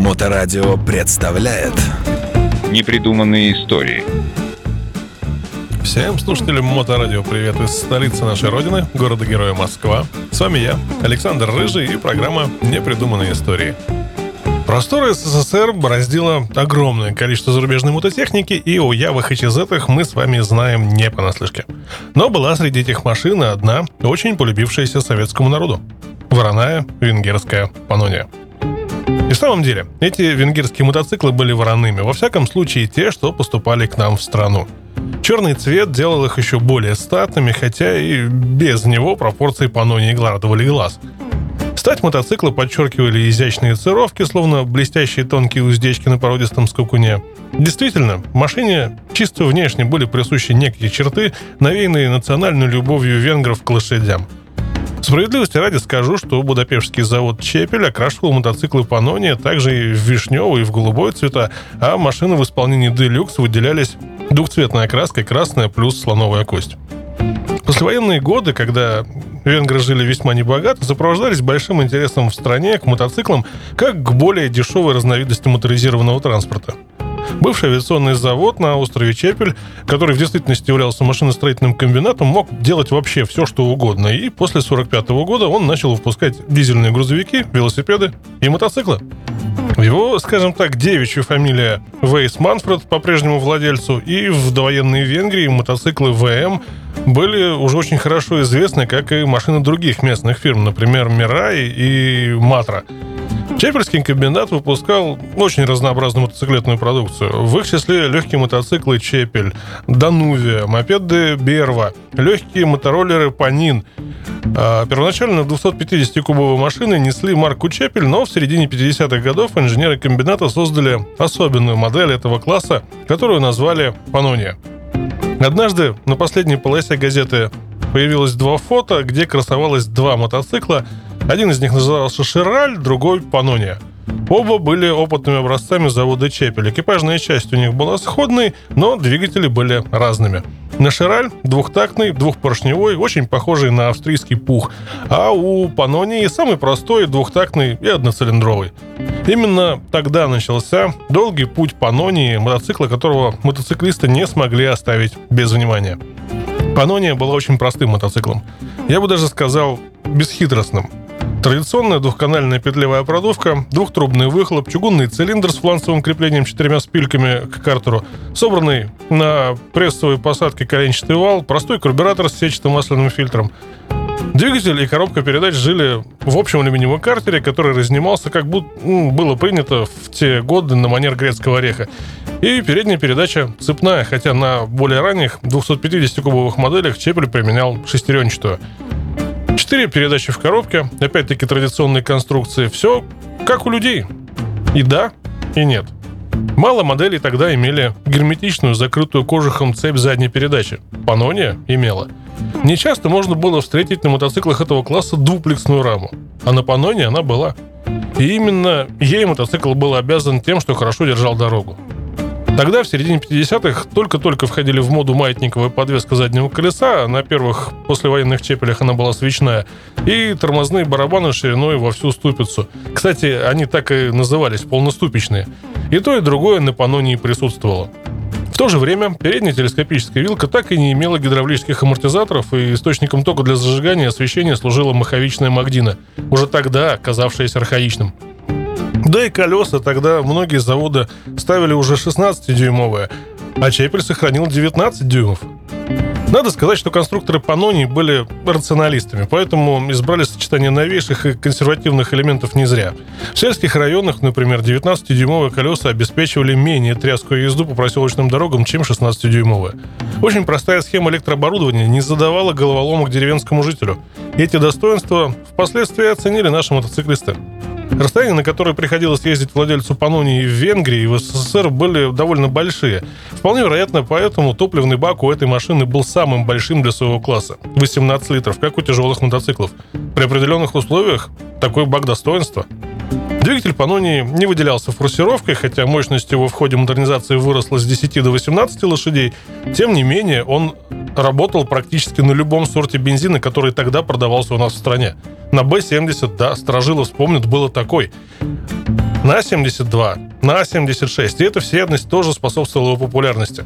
Моторадио представляет Непридуманные истории. Всем слушателям Моторадио привет из столицы нашей родины, города-героя Москва. С вами я, Александр Рыжий и программа «Непридуманные истории». Просторы СССР бороздило огромное количество зарубежной мототехники, и о явах HZ мы с вами знаем не понаслышке. Но была среди этих машин одна, очень полюбившаяся советскому народу. Вороная венгерская Панония. И в самом деле, эти венгерские мотоциклы были вороными, во всяком случае те, что поступали к нам в страну. Черный цвет делал их еще более статными, хотя и без него пропорции Панонии радовали глаз. Стать мотоцикла подчеркивали изящные цировки, словно блестящие тонкие уздечки на породистом скакуне. Действительно, машине чисто внешне были присущи некие черты, навеянные национальной любовью венгров к лошадям – Справедливости ради скажу, что Будапештский завод «Чепель» окрашивал мотоциклы «Панония» также и в вишневый, и в голубой цвета, а машины в исполнении «Делюкс» выделялись двухцветной окраской красная плюс слоновая кость. Послевоенные годы, когда венгры жили весьма небогато, сопровождались большим интересом в стране к мотоциклам как к более дешевой разновидности моторизированного транспорта – Бывший авиационный завод на острове Чепель, который в действительности являлся машиностроительным комбинатом, мог делать вообще все, что угодно. И после 1945 года он начал выпускать дизельные грузовики, велосипеды и мотоциклы. Его, скажем так, девичья фамилия Вейс Манфред по-прежнему владельцу, и в довоенной Венгрии мотоциклы ВМ были уже очень хорошо известны, как и машины других местных фирм, например, Мирай и Матра. Чепельский комбинат выпускал очень разнообразную мотоциклетную продукцию. В их числе легкие мотоциклы Чепель, Данувия, мопеды Берва, легкие мотороллеры Панин. А первоначально 250-кубовые машины несли марку Чепель, но в середине 50-х годов инженеры комбината создали особенную модель этого класса, которую назвали Панония. Однажды на последней полосе газеты появилось два фото, где красовалось два мотоцикла – один из них назывался «Шираль», другой «Панония». Оба были опытными образцами завода «Чепель». Экипажная часть у них была сходной, но двигатели были разными. На «Шираль» двухтактный, двухпоршневой, очень похожий на австрийский пух, а у «Панонии» самый простой, двухтактный и одноцилиндровый. Именно тогда начался долгий путь «Панонии», мотоцикла которого мотоциклисты не смогли оставить без внимания. «Панония» была очень простым мотоциклом. Я бы даже сказал, бесхитростным. Традиционная двухканальная петлевая продувка, двухтрубный выхлоп, чугунный цилиндр с фланцевым креплением четырьмя спильками к картеру, собранный на прессовой посадке коленчатый вал, простой карбюратор с сетчатым масляным фильтром. Двигатель и коробка передач жили в общем алюминиевом картере, который разнимался, как будто ну, было принято в те годы на манер грецкого ореха. И передняя передача цепная, хотя на более ранних 250-кубовых моделях Чепель применял шестеренчатую. Четыре передачи в коробке, опять-таки традиционные конструкции. Все как у людей. И да, и нет. Мало моделей тогда имели герметичную, закрытую кожухом цепь задней передачи. Панония имела. Не часто можно было встретить на мотоциклах этого класса дуплексную раму. А на Паноне она была. И именно ей мотоцикл был обязан тем, что хорошо держал дорогу. Тогда, в середине 50-х, только-только входили в моду маятниковая подвеска заднего колеса, на первых послевоенных чепелях она была свечная, и тормозные барабаны шириной во всю ступицу. Кстати, они так и назывались, полноступичные. И то, и другое на панонии присутствовало. В то же время передняя телескопическая вилка так и не имела гидравлических амортизаторов, и источником тока для зажигания освещения служила маховичная Магдина, уже тогда казавшаяся архаичным. Да и колеса тогда многие заводы ставили уже 16-дюймовые, а Чепель сохранил 19 дюймов. Надо сказать, что конструкторы Панони были рационалистами, поэтому избрали сочетание новейших и консервативных элементов не зря. В сельских районах, например, 19-дюймовые колеса обеспечивали менее тряскую езду по проселочным дорогам, чем 16-дюймовые. Очень простая схема электрооборудования не задавала головоломок деревенскому жителю. Эти достоинства впоследствии оценили наши мотоциклисты. Расстояния, на которые приходилось ездить владельцу Панонии в Венгрии и в СССР, были довольно большие. Вполне вероятно, поэтому топливный бак у этой машины был самым большим для своего класса – 18 литров, как у тяжелых мотоциклов. При определенных условиях такой бак достоинства. Двигатель Панонии не выделялся форсировкой, хотя мощность его в ходе модернизации выросла с 10 до 18 лошадей. Тем не менее, он работал практически на любом сорте бензина, который тогда продавался у нас в стране. На Б-70, да, сторожилы вспомнят, было такой. на А72, на А76. И эта всеядность тоже способствовала его популярности.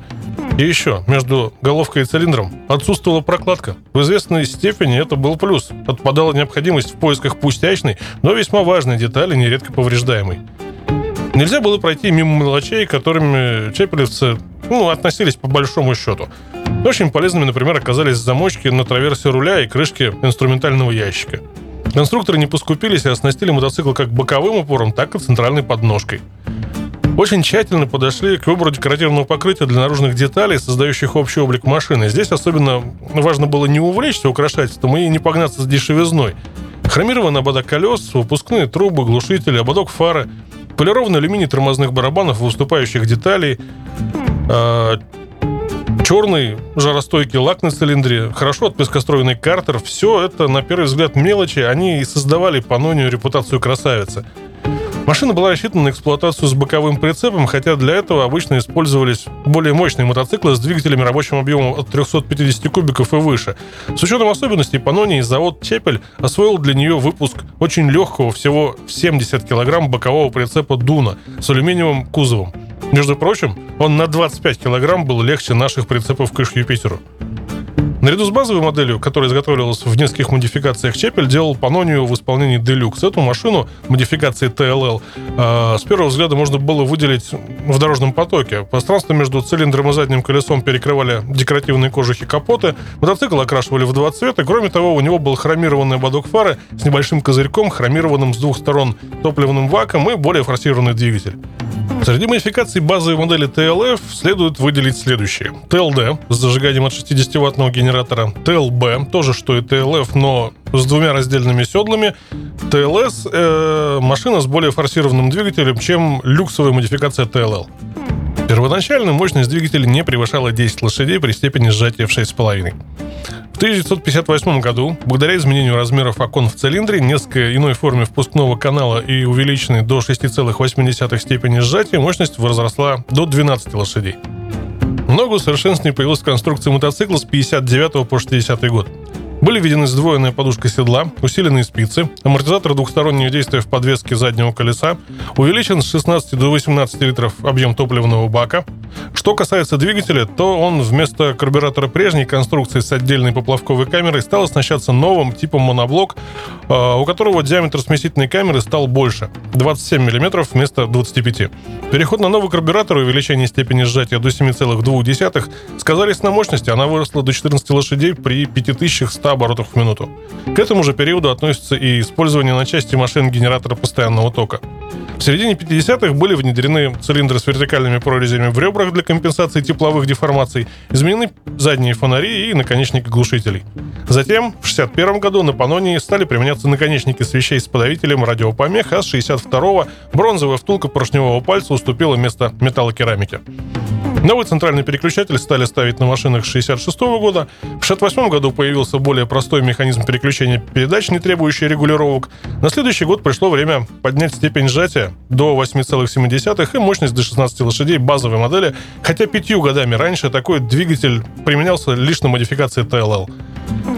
И еще, между головкой и цилиндром отсутствовала прокладка. В известной степени это был плюс. Отпадала необходимость в поисках пустячной, но весьма важной детали, нередко повреждаемой. Нельзя было пройти мимо мелочей, которыми чепелевцы ну, относились по большому счету. Очень полезными, например, оказались замочки на траверсе руля и крышки инструментального ящика. Конструкторы не поскупились и оснастили мотоцикл как боковым упором, так и центральной подножкой. Очень тщательно подошли к выбору декоративного покрытия для наружных деталей, создающих общий облик машины. Здесь особенно важно было не увлечься украшательством и не погнаться с дешевизной. Хромированный ободок колес, выпускные трубы, глушители, ободок фары, полированный алюминий тормозных барабанов, выступающих деталей, черный жаростойкий лак на цилиндре, хорошо отпескостроенный картер. Все это, на первый взгляд, мелочи. Они и создавали Панонию репутацию красавицы. Машина была рассчитана на эксплуатацию с боковым прицепом, хотя для этого обычно использовались более мощные мотоциклы с двигателями рабочим объемом от 350 кубиков и выше. С учетом особенностей Панонии, завод Чепель освоил для нее выпуск очень легкого, всего в 70 килограмм бокового прицепа Дуна с алюминиевым кузовом. Между прочим, он на 25 килограмм был легче наших прицепов к Юпитеру. Наряду с базовой моделью, которая изготавливалась в нескольких модификациях, Чепель делал Панонию в исполнении Deluxe. Эту машину модификации TLL э, с первого взгляда можно было выделить в дорожном потоке. Пространство между цилиндром и задним колесом перекрывали декоративные кожухи капоты. Мотоцикл окрашивали в два цвета. Кроме того, у него был хромированный ободок фары с небольшим козырьком, хромированным с двух сторон топливным ваком и более форсированный двигатель. Среди модификаций базовой модели TLF следует выделить следующие. TLD с зажиганием от 60-ваттного генератора, TLB, тоже что и TLF, но с двумя раздельными седлами, TLS э, машина с более форсированным двигателем, чем люксовая модификация TLL. Первоначально мощность двигателя не превышала 10 лошадей при степени сжатия в 6,5. В 1958 году, благодаря изменению размеров окон в цилиндре, несколько иной форме впускного канала и увеличенной до 6,8 степени сжатия, мощность возросла до 12 лошадей. Много усовершенствований появилось в конструкции мотоцикла с 59 по 60 год. Были введены сдвоенная подушка седла, усиленные спицы, амортизатор двухстороннего действия в подвеске заднего колеса, увеличен с 16 до 18 литров объем топливного бака. Что касается двигателя, то он вместо карбюратора прежней конструкции с отдельной поплавковой камерой стал оснащаться новым типом моноблок, у которого диаметр смесительной камеры стал больше – 27 мм вместо 25. Переход на новый карбюратор и увеличение степени сжатия до 7,2 сказались на мощности, она выросла до 14 лошадей при 5100 оборотов в минуту. К этому же периоду относится и использование на части машин генератора постоянного тока. В середине 50-х были внедрены цилиндры с вертикальными прорезями в ребрах для компенсации тепловых деформаций, изменены задние фонари и наконечники глушителей. Затем, в 61 году на Панонии стали применяться наконечники свечей с подавителем радиопомех, а с 62-го бронзовая втулка поршневого пальца уступила место металлокерамике. Новый центральный переключатель стали ставить на машинах 66 года. В 68 году появился более простой механизм переключения передач, не требующий регулировок. На следующий год пришло время поднять степень сжатия до 8,7 и мощность до 16 лошадей базовой модели, хотя пятью годами раньше такой двигатель применялся лишь на модификации TLL.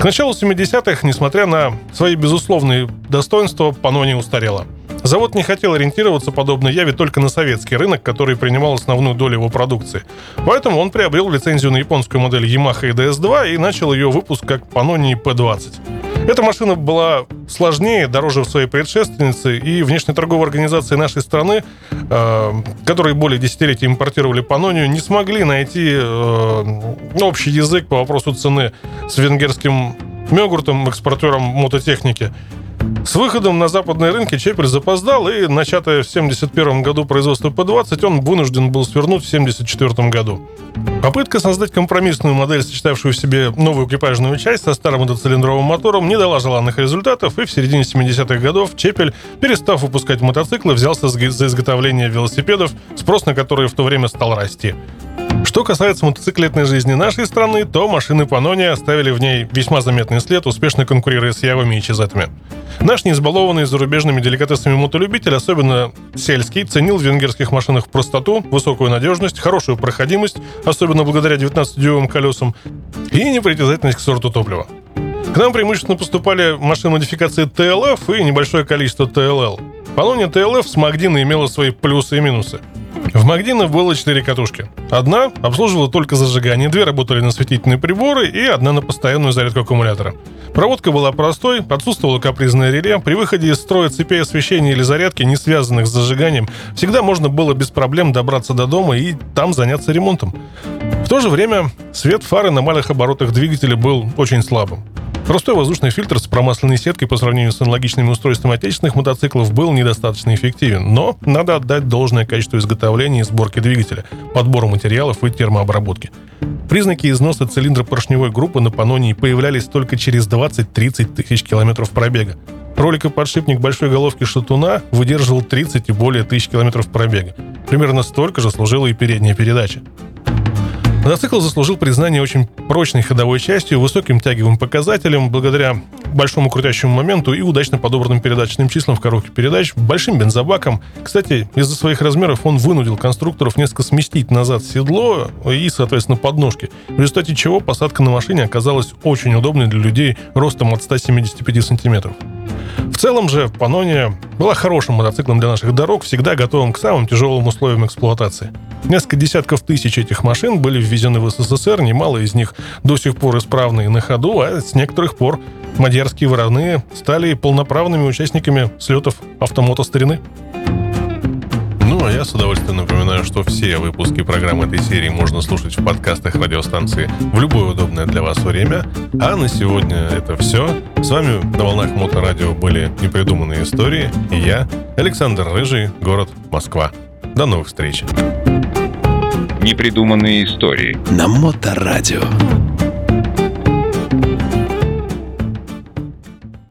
К началу 70-х, несмотря на свои безусловные достоинства, Пано не устарело. Завод не хотел ориентироваться, подобно Яве, только на советский рынок, который принимал основную долю его продукции. Поэтому он приобрел лицензию на японскую модель Yamaha EDS-2 и начал ее выпуск как Panoni P20. Эта машина была сложнее, дороже в своей предшественнице, и внешние торговые организации нашей страны, э, которые более десятилетий импортировали Панонию, не смогли найти э, общий язык по вопросу цены с венгерским Мёгуртом, экспортером мототехники. С выходом на западные рынки Чепель запоздал, и начатое в 1971 году производство P-20 он вынужден был свернуть в 1974 году. Попытка создать компромиссную модель, сочетавшую в себе новую экипажную часть со старым мотоцилиндровым мотором, не дала желанных результатов, и в середине 70-х годов Чепель, перестав выпускать мотоциклы, взялся за изготовление велосипедов, спрос на которые в то время стал расти. Что касается мотоциклетной жизни нашей страны, то машины Panoni оставили в ней весьма заметный след, успешно конкурируя с Явами и Чизетами. Наш неизбалованный зарубежными деликатесами мотолюбитель, особенно сельский, ценил в венгерских машинах простоту, высокую надежность, хорошую проходимость, особенно благодаря 19-дюймовым колесам, и непритязательность к сорту топлива. К нам преимущественно поступали машины модификации TLF и небольшое количество TLL. Панония ТЛФ с Магдина имела свои плюсы и минусы. В Магдина было четыре катушки. Одна обслуживала только зажигание, две работали на светительные приборы и одна на постоянную зарядку аккумулятора. Проводка была простой, отсутствовало капризное реле. При выходе из строя цепей освещения или зарядки, не связанных с зажиганием, всегда можно было без проблем добраться до дома и там заняться ремонтом. В то же время свет фары на малых оборотах двигателя был очень слабым. Простой воздушный фильтр с промасленной сеткой по сравнению с аналогичными устройствами отечественных мотоциклов был недостаточно эффективен, но надо отдать должное качеству изготовления и сборки двигателя, подбору материалов и термообработки. Признаки износа цилиндра поршневой группы на Панонии появлялись только через 20-30 тысяч километров пробега. Роликоподшипник большой головки шатуна выдерживал 30 и более тысяч километров пробега. Примерно столько же служила и передняя передача. Мотоцикл заслужил признание очень прочной ходовой частью, высоким тяговым показателем, благодаря большому крутящему моменту и удачно подобранным передаточным числам в коробке передач, большим бензобаком. Кстати, из-за своих размеров он вынудил конструкторов несколько сместить назад седло и, соответственно, подножки, в результате чего посадка на машине оказалась очень удобной для людей ростом от 175 сантиметров. В целом же Панония была хорошим мотоциклом для наших дорог, всегда готовым к самым тяжелым условиям эксплуатации. Несколько десятков тысяч этих машин были ввезены в СССР, немало из них до сих пор исправные на ходу, а с некоторых пор мадьярские вороны стали полноправными участниками слетов автомото старины. А я с удовольствием напоминаю, что все выпуски программы этой серии можно слушать в подкастах радиостанции в любое удобное для вас время. А на сегодня это все. С вами на волнах Моторадио были непридуманные истории. И я, Александр Рыжий, город Москва. До новых встреч. Непридуманные истории. На Моторадио.